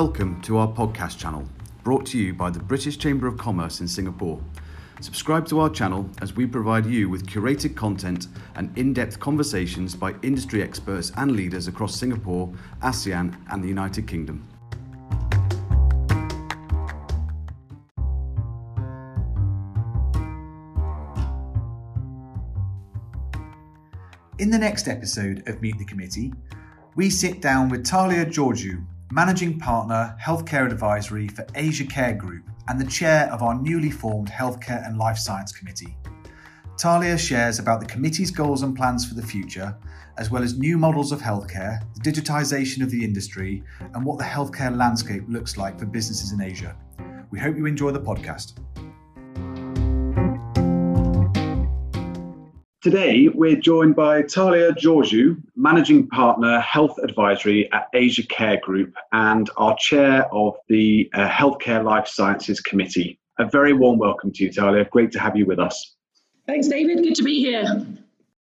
Welcome to our podcast channel, brought to you by the British Chamber of Commerce in Singapore. Subscribe to our channel as we provide you with curated content and in depth conversations by industry experts and leaders across Singapore, ASEAN, and the United Kingdom. In the next episode of Meet the Committee, we sit down with Talia Georgiou, Managing Partner, Healthcare Advisory for Asia Care Group and the Chair of our newly formed Healthcare and Life Science Committee. Talia shares about the committee's goals and plans for the future, as well as new models of healthcare, the digitisation of the industry, and what the healthcare landscape looks like for businesses in Asia. We hope you enjoy the podcast. Today, we're joined by Talia Georgiou, Managing Partner Health Advisory at Asia Care Group and our Chair of the uh, Healthcare Life Sciences Committee. A very warm welcome to you, Talia. Great to have you with us. Thanks, David. Good to be here.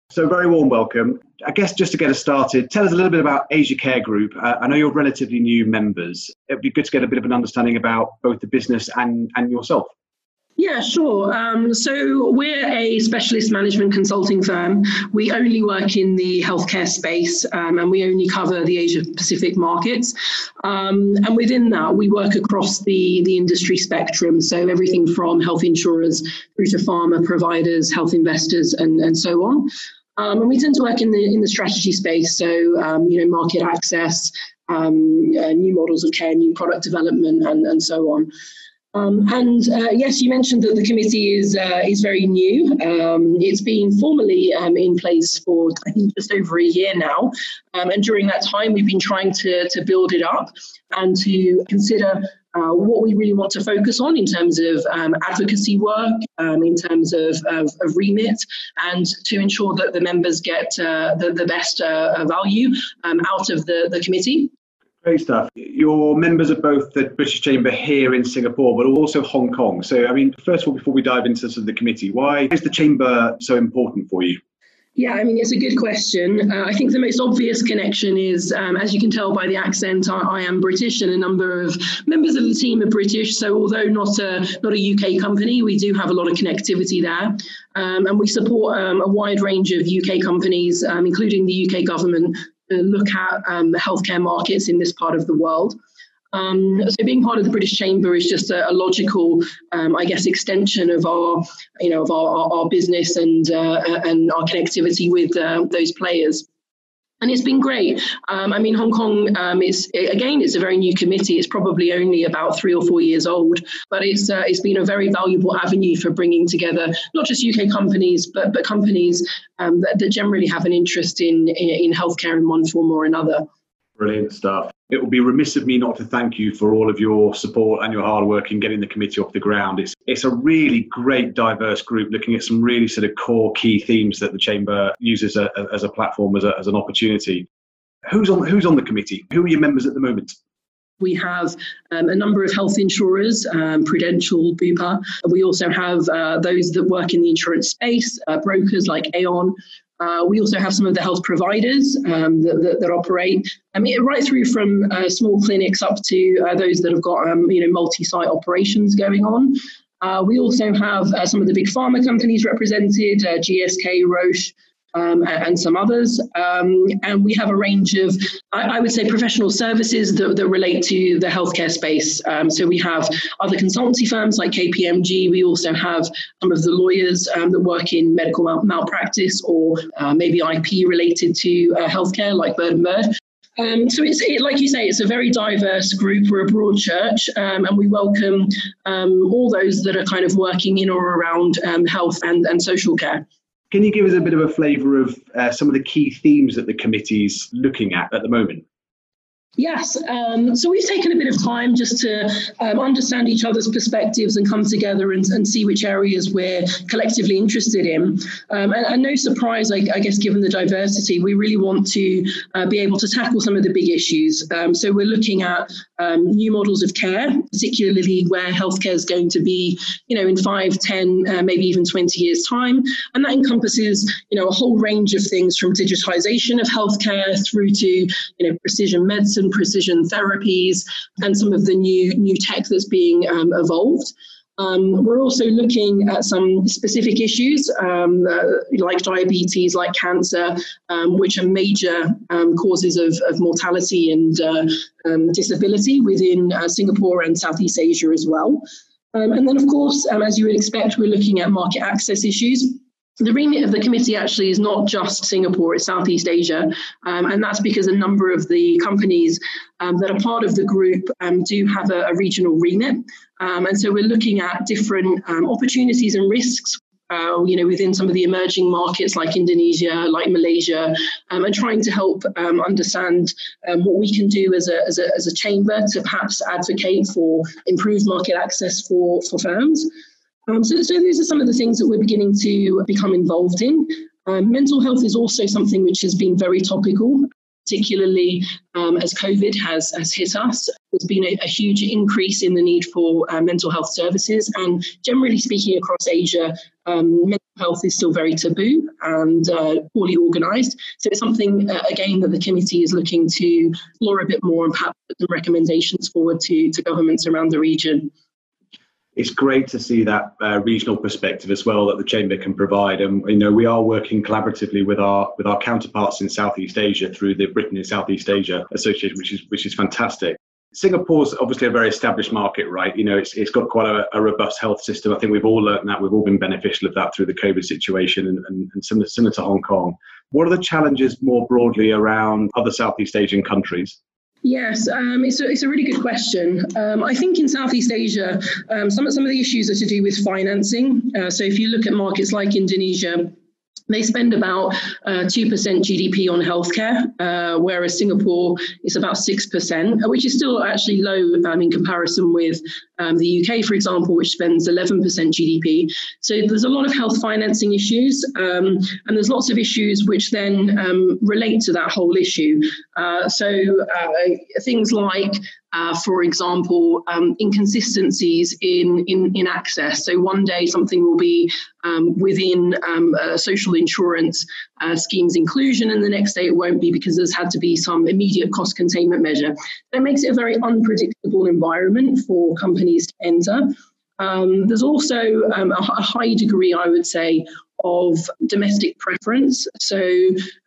So, very warm welcome. I guess just to get us started, tell us a little bit about Asia Care Group. Uh, I know you're relatively new members. It'd be good to get a bit of an understanding about both the business and, and yourself. Yeah, sure. Um, so we're a specialist management consulting firm. We only work in the healthcare space um, and we only cover the Asia Pacific markets. Um, and within that, we work across the, the industry spectrum. So everything from health insurers through to pharma providers, health investors, and, and so on. Um, and we tend to work in the in the strategy space, so um, you know market access, um, uh, new models of care, new product development, and, and so on. Um, and uh, yes, you mentioned that the committee is uh, is very new. Um, it's been formally um, in place for I think just over a year now, um, and during that time we've been trying to to build it up and to consider. Uh, what we really want to focus on in terms of um, advocacy work, um, in terms of, of, of, remit, and to ensure that the members get uh, the, the best uh, value out of the, the committee. Great stuff. You're members of both the British Chamber here in Singapore, but also Hong Kong. So, I mean, first of all, before we dive into sort of the committee, why is the Chamber so important for you? Yeah, I mean, it's a good question. Uh, I think the most obvious connection is, um, as you can tell by the accent, I, I, am British, and a number of members of the team are British. So, although not a not a UK company, we do have a lot of connectivity there, um, and we support um, a wide range of UK companies, um, including the UK government, look at um, healthcare markets in this part of the world. Um, so being part of the British Chamber is just a, a logical, um, I guess, extension of our, you know, of our, our, our business and uh, and our connectivity with uh, those players and it's been great. Um, I mean, Hong Kong um, is again, it's a very new committee. It's probably only about three or four years old, but it's uh, it's been a very valuable avenue for bringing together not just UK companies, but but companies um, that, that, generally have an interest in, in in healthcare in one form or another. Brilliant stuff. It would be remiss of me not to thank you for all of your support and your hard work in getting the committee off the ground. It's it's a really great, diverse group looking at some really sort of core key themes that the chamber uses a, a, as a platform, as, a, as an opportunity. Who's on who's on the committee? Who are your members at the moment? We have um, a number of health insurers, um, Prudential, Bupa. We also have uh, those that work in the insurance space, uh, brokers like Aon, uh, we also have some of the health providers um, that, that, that, operate, I mean, right through from uh, small clinics up to uh, those that have got um, you know multi-site operations going on. Uh, we also have uh, some of the big pharma companies represented, uh, GSK, Roche, um, and some others. Um, and we have a range of, I, I, would say, professional services that, that relate to the healthcare space. Um, so we have other consultancy firms like KPMG. We also have some of the lawyers um, that work in medical mal- malpractice or uh, maybe IP related to uh, healthcare, like Bird and Bird. Um, so it's it, like you say, it's a very diverse group. We're a broad church, um, and we welcome um, all those that are kind of working in or around um, health and, and social care. Can you give us a bit of a flavour of uh, some of the key themes that the committee's looking at at the moment? Yes. Um, so we've taken a bit of time just to um, understand each other's perspectives and come together and, and see which areas we're collectively interested in. Um, and, and, no surprise, I, I, guess, given the diversity, we really want to uh, be able to tackle some of the big issues. Um, so we're looking at um, new models of care, particularly where healthcare is going to be, you know, in five, ten, uh, maybe even 20 years' time. And that encompasses, you know, a whole range of things from digitization of healthcare through to, you know, precision medicine precision therapies and some of the new new tech that's being um, evolved. Um, we're also looking at some specific issues um, uh, like diabetes, like cancer, um, which are major um, causes of, of, mortality and uh, um, disability within uh, Singapore and Southeast Asia as well. Um, and then, of course, as you would expect, we're looking at market access issues the remit of the committee actually is not just Singapore, it's Southeast Asia. Um, and that's because a number of the companies um, that are part of the group um, do have a, a regional remit. Um, and so we're looking at different um, opportunities and risks. Uh, you know, within some of the emerging markets like Indonesia, like Malaysia, um, and trying to help understand what we can do as a, as, a, as a chamber to perhaps advocate for improved market access for, for firms. Um, so, so these are some of the things that we're beginning to become involved in. Um, mental health is also something which has been very topical, particularly um, as COVID has, has hit us. There's been a, a huge increase in the need for uh, mental health services, and generally speaking, across Asia, um, mental health is still very taboo and uh, poorly organised. So it's something, uh, again, that the committee is looking to explore a bit more and perhaps put some recommendations forward to, to governments around the region it's great to see that uh, regional perspective as well that the chamber can provide. And you know, we are working collaboratively with our with our counterparts in Southeast Asia through the Britain in Southeast Asia Association, which is which is fantastic. Singapore's obviously a very established market, right? You know, it's it's got quite a, a robust health system. I think we've all learned that. We've all been beneficial of that through the COVID situation, and, and, and similar, similar to Hong Kong. What are the challenges more broadly around other Southeast Asian countries? Yes, um, it's, a, it's a really good question. Um, I think in Southeast Asia, um, some, some of the issues are to do with financing. Uh, so if you look at markets like Indonesia, they spend about uh, 2% GDP on healthcare, uh, whereas Singapore is about 6%, which is still actually low um, in comparison with um, the UK, for example, which spends 11% GDP. So there's a lot of health financing issues, um, and there's lots of issues which then um, relate to that whole issue. Uh, so uh, things like uh, for example, um, inconsistencies in, in, in access. So one day something will be um, within um, social insurance uh, schemes inclusion, and the next day it won't be because there's had to be some immediate cost containment measure. That makes it a very unpredictable environment for companies to enter. Um, there's also um, a, a, high degree, I would say, of domestic preference. So,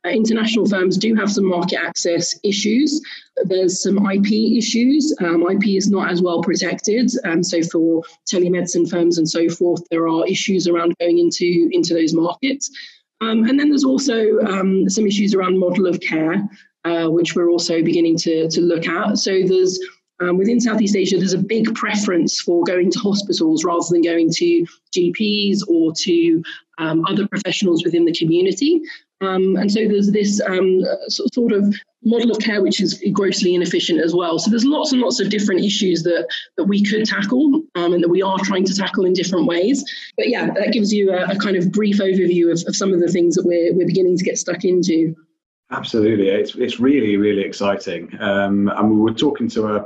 uh, international firms do have some market access issues. There's some IP issues. Um, IP is not as well protected. Um, so, for telemedicine firms and so forth, there are issues around going into, into those markets. Um, and then there's also um, some issues around model of care, uh, which we're also beginning to, to look at. So, there's um, within Southeast Asia, there's a big preference for going to hospitals rather than going to GPs or to um, other professionals within the community. Um, and so there's this um, sort of model of care which is grossly inefficient as well. So there's lots and lots of different issues that, that we could tackle um, and that we are trying to tackle in different ways. But yeah, that gives you a, a kind of brief overview of, of some of the things that we're, we're beginning to get stuck into. Absolutely, it's it's really really exciting. Um, and we were talking to a,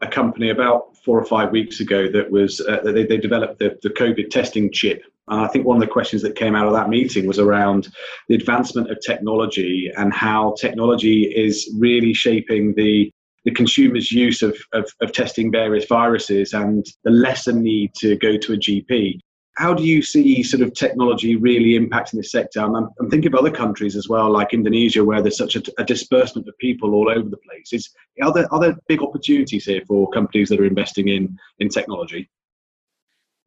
a company about four or five weeks ago that was uh, they they developed the, the COVID testing chip. And I think one of the questions that came out of that meeting was around the advancement of technology and how technology is really shaping the the consumer's use of, of, of testing various viruses and the lesser need to go to a GP how do you see sort of technology really impacting this sector? I'm, I'm thinking of other countries as well, like Indonesia, where there's such a, a, disbursement of people all over the place. Is are there are there big opportunities here for companies that are investing in in technology?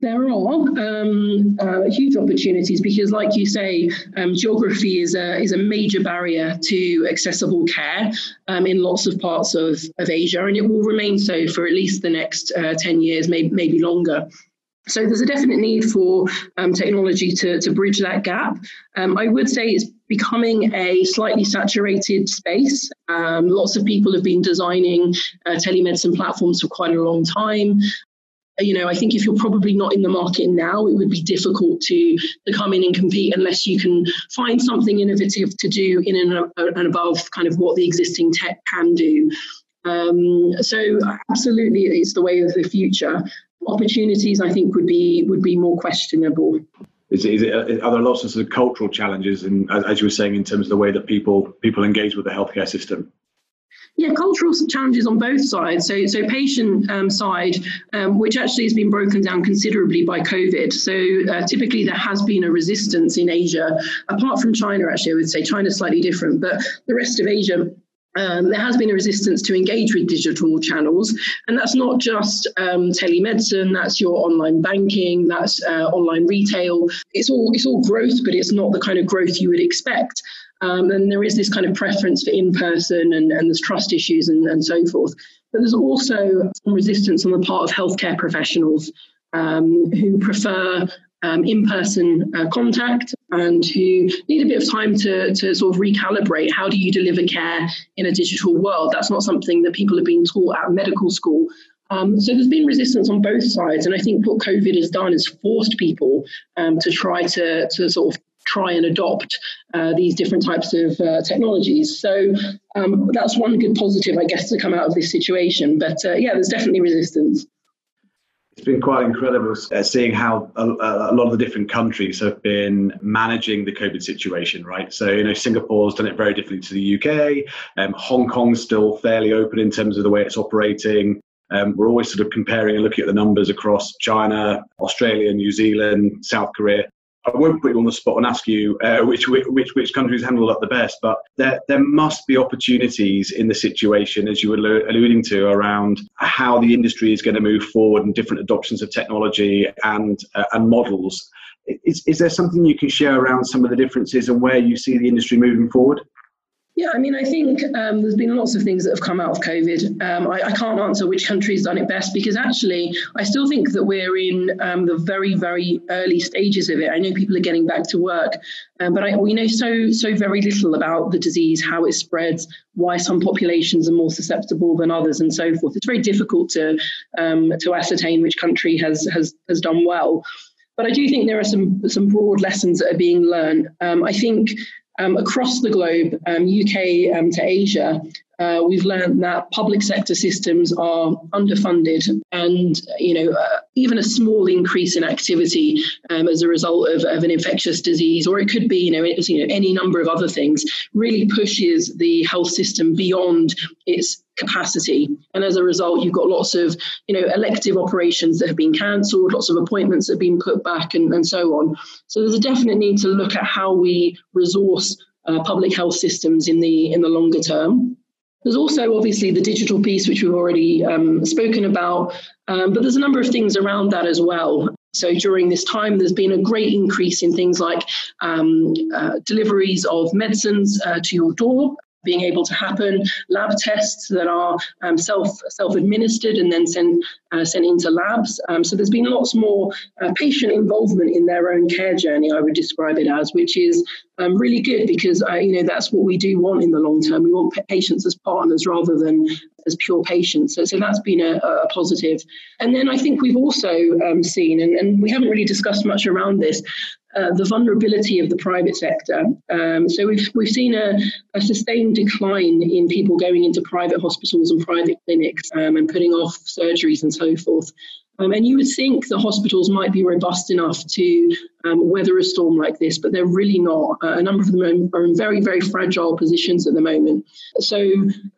There are um, uh, huge opportunities because, like you say, um, geography is a is a major barrier to accessible care um, in lots of parts of, of Asia, and it will remain so for at least the next uh, ten years, maybe maybe longer. So there's a definite need for um, technology to, to bridge that gap. Um, I would say it's becoming a slightly saturated space. Um, lots of people have been designing uh, telemedicine platforms for quite a long time. You know, I think if you're probably not in the market now, it would be difficult to, to come in and compete unless you can find something innovative to do in and, and above kind of what the existing tech can do. Um, so absolutely, it's the way of the future opportunities I think would be would be more questionable. Is, is it, are there lots of, sort of cultural challenges, and as, as you were saying, in terms of the way that people people engage with the healthcare system? Yeah, cultural challenges on both sides. So, so patient um, side, um, which actually has been broken down considerably by COVID. So, uh, typically there has been a resistance in Asia, apart from China. Actually, I would say China's slightly different, but the rest of Asia um, there has been a resistance to engage with digital channels, and that's not just um, telemedicine. That's your online banking. That's uh, online retail. It's all it's all growth, but it's not the kind of growth you would expect. Um, and there is this kind of preference for in person, and, and there's trust issues and, and so forth. But there's also some resistance on the part of healthcare professionals um, who prefer um, in-person uh, contact and who need a bit of time to, to sort of recalibrate how do you deliver care in a digital world that's not something that people have been taught at medical school um, so there's been resistance on both sides and i think what covid has done is forced people um, to try to, to sort of try and adopt uh, these different types of uh, technologies. So um, that's one good positive, I guess, to come out of this situation. But uh, yeah, there's definitely resistance. It's been quite incredible uh, seeing how a, a, lot of the different countries have been managing the COVID situation, right? So, you know, Singapore's done it very differently to the UK. Um, Hong Kong's still fairly open in terms of the way it's operating. Um, we're always sort of comparing and looking at the numbers across China, Australia, New Zealand, South Korea. I won't put you on the spot and ask you uh, which, which which countries handle that the best, but there there must be opportunities in the situation, as you were alluding to, around how the industry is going to move forward and different adoptions of technology and uh, and models. Is, is there something you can share around some of the differences and where you see the industry moving forward? Yeah, I mean, I think um, there's been lots of things that have come out of COVID. Um, I, I, can't answer which country's done it best because actually, I still think that we're in um, the very, very early stages of it. I know people are getting back to work, um, but I, we know so, so very little about the disease, how it spreads, why some populations are more susceptible than others, and so forth. It's very difficult to um, to ascertain which country has has has done well. But I do think there are some some broad lessons that are being learned. Um, I think across the globe, um, UK um, to Asia, uh, we've learned that public sector systems are underfunded, and you know uh, even a small increase in activity um, as a result of, of, an infectious disease, or it could be you know, you know any number of other things, really pushes the health system beyond its capacity. And as a result, you've got lots of, you know, elective operations that have been cancelled, lots of appointments that have been put back, and, and so on. So there's a definite need to look at how we resource uh, public health systems in the in the longer term. There's also obviously the digital piece, which we've already um, spoken about, um, but there's a number of things around that as well. So during this time, there's been a great increase in things like um, uh, deliveries of medicines uh, to your door being able to happen, lab tests that are um, self self administered and then sent uh, sent into labs. Um, so there's been lots more uh, patient involvement in their own care journey. I would describe it as, which is um, really good because uh, you know that's what we do want in the long term. We want patients as partners rather than as pure patients. So, so that's been a, a positive. And then I think we've also um, seen, and, and we haven't really discussed much around this, uh, the vulnerability of the private sector. Um, so we've we've seen a, a, sustained decline in people going into private hospitals and private clinics um, and putting off surgeries and so forth. Um, and you would think the hospitals might be robust enough to um, weather a storm like this, but they're really not. Uh, a number of them are in very, very fragile positions at the moment. So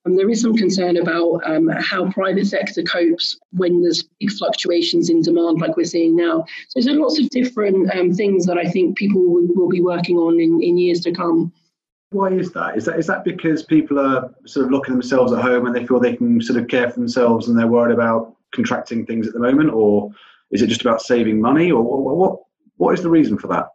um, there is some concern about um, how private sector copes when there's big fluctuations in demand like we're seeing now. So there's lots of different um, things that I think people will, will be working on in, in years to come. Why is that? Is that is that because people are sort of locking themselves at home and they feel they can sort of care for themselves and they're worried about contracting things at the moment, or is it just about saving money, or what? What is the reason for that?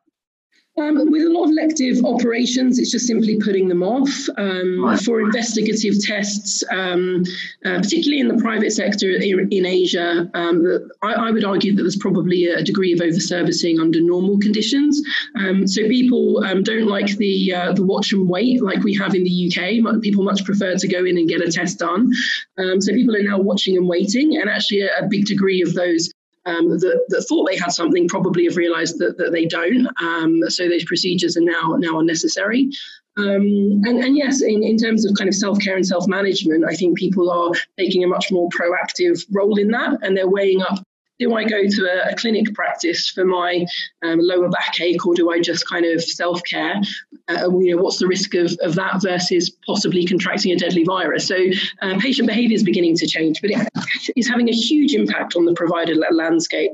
Um, with a lot of elective operations, it's just simply putting them off. Um, right. For investigative tests, um, uh, particularly in the private sector in, in Asia, um, I, I, would argue that there's probably a degree of over-servicing under normal conditions. Um, so people um, don't like the uh, the watch and wait like we have in the UK. People much prefer to go in and get a test done. so people are now watching and waiting, and actually a, a big degree of those um, that, that, thought they had something probably have realised that, that they don't. Um, so those procedures are now now unnecessary. Um, and, and, yes, in, in terms of kind of self care and self management, I think people are taking a much more proactive role in that, and they're weighing up do I go to a, a clinic practice for my um, lower backache, or do I just kind of self care? Uh, you know, what's the risk of, of that versus possibly contracting a deadly virus? So, uh, patient behaviour is beginning to change, but it is having a huge impact on the provider landscape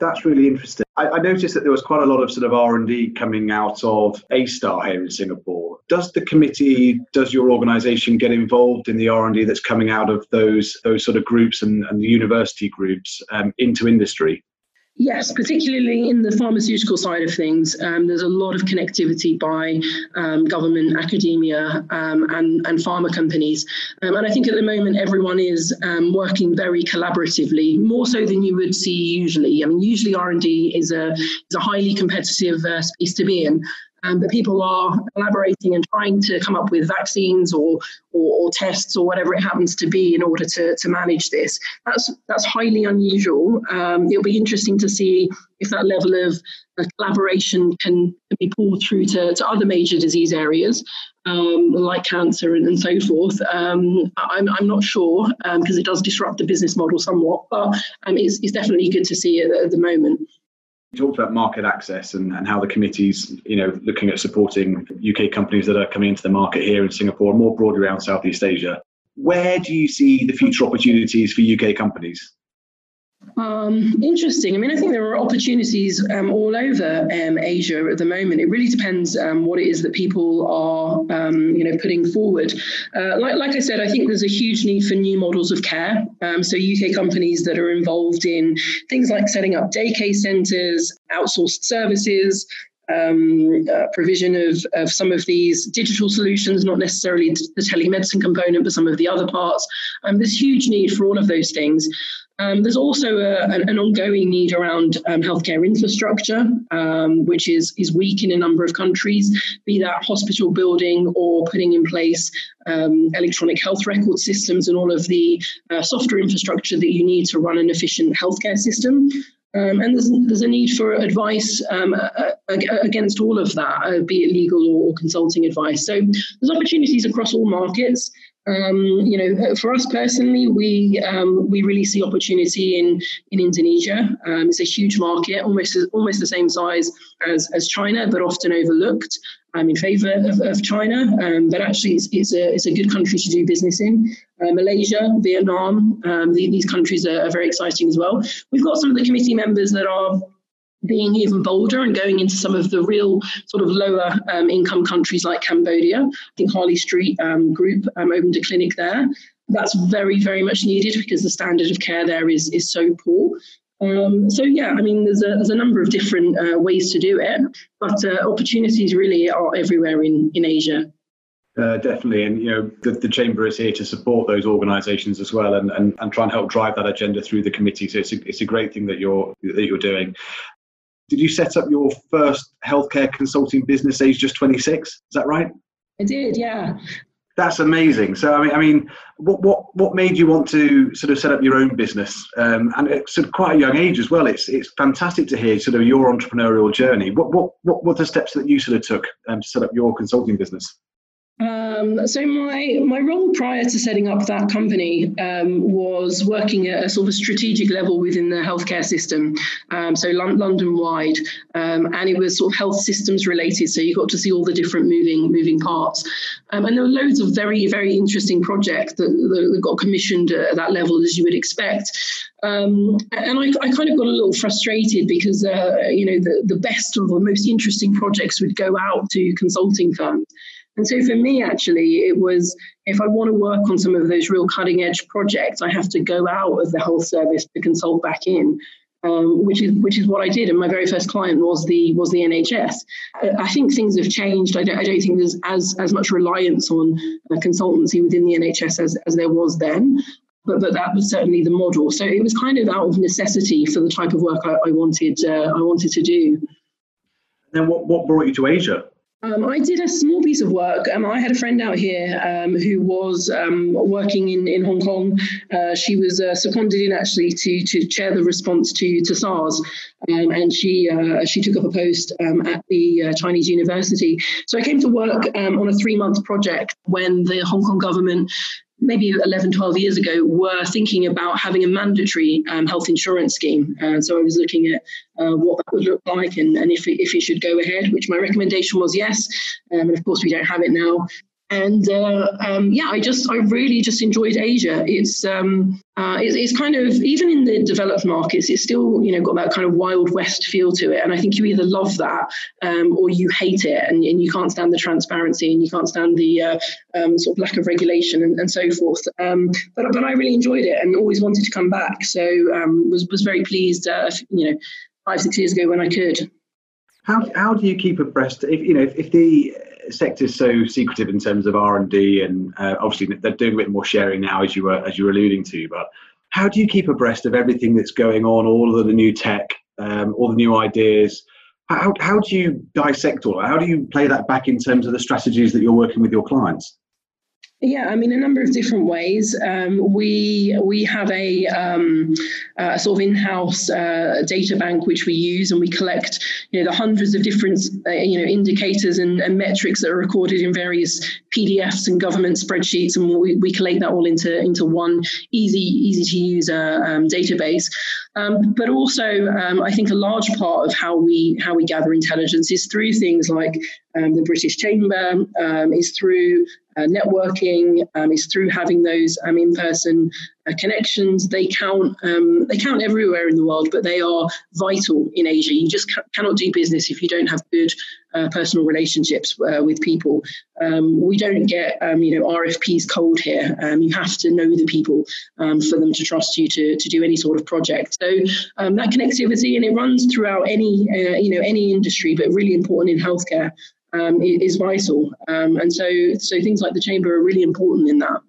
that's really interesting. I, I, noticed that there was quite a lot of sort of R and D coming out of A*STAR here in Singapore. Does the committee, does your organisation get involved in the R and D that's coming out of those those sort of groups and, and the university groups um, into industry? Yes, particularly in the pharmaceutical side of things, um, there's a lot of connectivity by um, government, academia, um, and, and pharma companies. Um, and I think at the moment everyone is um, working very collaboratively, more so than you would see usually. I mean, usually R&D is a, is a highly competitive uh, space to be in um, but people are collaborating and trying to come up with vaccines or, or, or, tests or whatever it happens to be in order to, to manage this. That's that's highly unusual. Um, it'll be interesting to see if that level of uh, collaboration can, be pulled through to, to other major disease areas. Um, like cancer and, and so forth. Um, I'm, I'm not sure because um, it does disrupt the business model somewhat, but um, it's, it's definitely good to see it at the moment. Talked about market access and, and how the committee's, you know, looking at supporting UK companies that are coming into the market here in Singapore, and more broadly around Southeast Asia. Where do you see the future opportunities for UK companies? Um, interesting. I mean, I think there are opportunities um, all over um, Asia at the moment. It really depends um, what it is that people are, um, you know, putting forward. Uh, like, like, I said, I think there's a huge need for new models of care. Um, so UK companies that are involved in things like setting up daycare centres, outsourced services, um, uh, provision of, of some of these digital solutions, not necessarily the telemedicine component, but some of the other parts. Um, there's huge need for all of those things. Um, there's also a, an, an, ongoing need around um, healthcare infrastructure, um, which is, is weak in a number of countries, be that hospital building or putting in place um, electronic health record systems and all of the uh, software infrastructure that you need to run an efficient healthcare system. Um, and there's, there's a need for advice um, against all of that, uh, be it legal or consulting advice. So there's opportunities across all markets. Um, you know, for us personally, we um, we really see opportunity in in Indonesia. Um, it's a huge market, almost almost the same size as as China, but often overlooked. I'm in favour of, of, China, um, but actually it's, it's, a it's a good country to do business in. Uh, Malaysia, Vietnam, um, the, these countries are, are very exciting as well. We've got some of the committee members that are being even bolder and going into some of the real sort of lower um, income countries like Cambodia. I think Harley Street um, Group um, opened a clinic there. That's very, very much needed because the standard of care there is, is so poor. Um, so yeah, I mean, there's a, there's a number of different uh, ways to do it, but uh, opportunities really are everywhere in, in Asia. Uh, definitely, and you know the, the chamber is here to support those organisations as well, and, and, and try and help drive that agenda through the committee. So it's a, it's a great thing that you're that you're doing. Did you set up your first healthcare consulting business age just 26? Is that right? I did, yeah. That's amazing. So, I mean, I mean, what what what made you want to sort of set up your own business, um, and at sort of quite a young age as well? It's it's fantastic to hear sort of your entrepreneurial journey. What what what were the steps that you sort of took um, to set up your consulting business? Um, so my my role prior to setting up that company um, was working at a sort of strategic level within the healthcare system, um, so London wide, um, and it was sort of health systems related. So you got to see all the different moving moving parts, um, and there were loads of very very interesting projects that, that got commissioned at that level, as you would expect. Um, and I, I, kind of got a little frustrated because uh, you know the, the best or the most interesting projects would go out to consulting firms. And so for me, actually, it was if I want to work on some of those real cutting edge projects, I have to go out of the health service to consult back in. Um, which is which is what I did, and my very first client was the was the NHS. I think things have changed. I don't, I don't think there's as as much reliance on uh, consultancy within the NHS as, as there was then, but but that was certainly the model. So it was kind of out of necessity for the type of work I, I wanted uh, I wanted to do. Then what what brought you to Asia? Um, I did a small piece of work. Um, I had a friend out here um, who was um, working in, in Hong Kong. Uh, she was uh, seconded in actually to to chair the response to to SARS, um, and she uh, she took up a post um, at the uh, Chinese university. So I came to work on a three month project when the Hong Kong government maybe 11, 12 years ago, were thinking about having a mandatory um, health insurance scheme. And so I was looking at uh, what that would look like and, and if, it, if it should go ahead, which my recommendation was yes. Um, and of course, we don't have it now and uh, um, yeah, I just I really just enjoyed Asia. It's um, uh, it's, it's, kind of even in the developed markets, it's still you know got that kind of wild west feel to it, and I think you either love that um, or you hate it, and, and, you can't stand the transparency and you can't stand the uh, um, sort of lack of regulation and, and so forth. Um, but but I really enjoyed it and always wanted to come back, so um, was was very pleased. Uh, you know, five six years ago when I could. How, how do you keep abreast? If you know if, if the sector is so secretive in terms of R and D, and uh, obviously they're doing a bit more sharing now, as you were as you were alluding to. But how do you keep abreast of everything that's going on, all of the new tech, um, all the new ideas? How, how do you dissect all? How do you play that back in terms of the strategies that you're working with your clients? Yeah, I mean a number of different ways. Um, we we have a, um, a sort of in-house uh, data bank which we use, and we collect you know the hundreds of different uh, you know indicators and, and, metrics that are recorded in various PDFs and government spreadsheets, and we, we collate that all into into one easy easy to use uh, um, database. Um, but also, um, I think a large part of how we how we gather intelligence is through things like um, the British Chamber, um, is through uh, networking, um, is through having those um, in-person uh, connections. They count. Um, they count everywhere in the world, but they are vital in Asia. You just ca- cannot do business if you don't have good uh, personal relationships uh, with people. Um, we don't get you know RFPs cold here. you have to know the people for them to trust you to, to do any sort of project. So that connectivity and it runs throughout any uh, you know any industry, but really important in healthcare um, is vital. Um, and so, so things like the chamber are really important in that.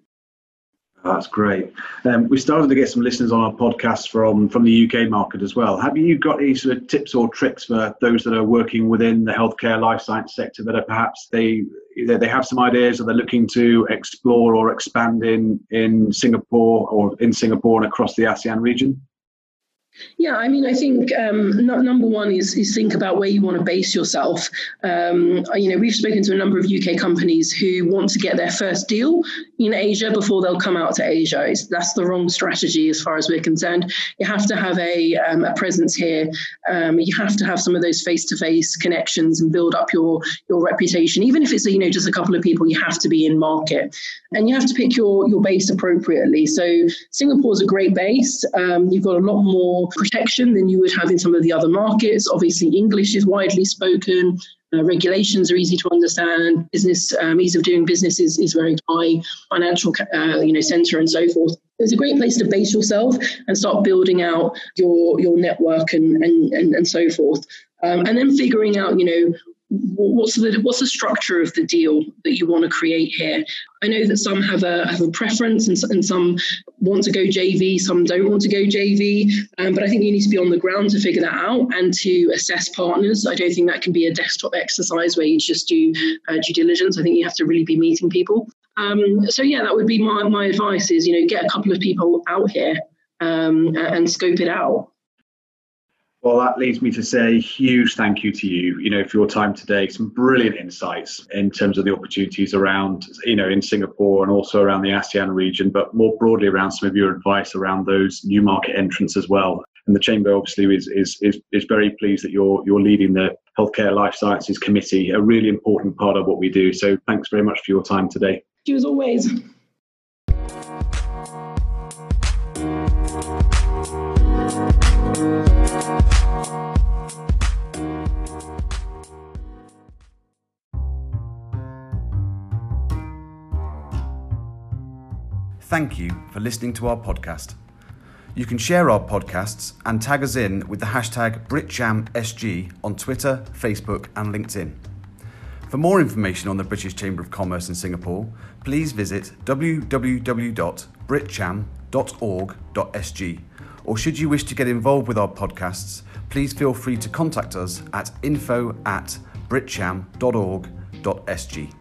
That's great. Um, we started to get some listeners on our podcast from from the UK market as well. Have you got any sort of tips or tricks for those that are working within the healthcare life science sector that are perhaps they they have some ideas or they're looking to explore or expand in in Singapore or in Singapore and across the ASEAN region? Yeah, I mean, I think um, number one is, is think about where you want to base yourself. Um, you know, we've spoken to a number of UK companies who want to get their first deal in Asia before they'll come out to Asia. It's, that's the wrong strategy as far as we're concerned. You have to have a, um, a presence here. Um, you have to have some of those face-to-face connections and build up your your reputation. Even if it's you know just a couple of people, you have to be in market, and you have to pick your your base appropriately. So Singapore's a great base. Um, you've got a lot more more protection than you would have in some of the other markets. Obviously, English is widely spoken. Uh, regulations are easy to understand. Business um, ease of doing business is, is very high. Financial, uh, you know, center and so forth. It's a great place to base yourself and start building out your your network and and and, and so forth. Um, and then figuring out, you know, what's the what's the structure of the deal that you want to create here? I know that some have a have a preference and, and some want to go JV, some don't want to go JV, um, but I think you need to be on the ground to figure that out and to assess partners. I don't think that can be a desktop exercise where you just do uh, due diligence. I think you have to really be meeting people. Um, so yeah, that would be my my advice: is you know get a couple of people out here um, and scope it out. Well, that leads me to say a huge thank you to you, you know, for your time today. Some brilliant insights in terms of the opportunities around, you know, in Singapore and also around the ASEAN region, but more broadly around some of your advice around those new market entrants as well. And the chamber obviously is is is, is very pleased that you're you're leading the healthcare life sciences committee, a really important part of what we do. So thanks very much for your time today. Thank you as always. Thank you for listening to our podcast. You can share our podcasts and tag us in with the hashtag BritChamSG on Twitter, Facebook, and LinkedIn. For more information on the British Chamber of Commerce in Singapore, please visit www.britcham.org.sg. Or should you wish to get involved with our podcasts, please feel free to contact us at info at britcham.org.sg.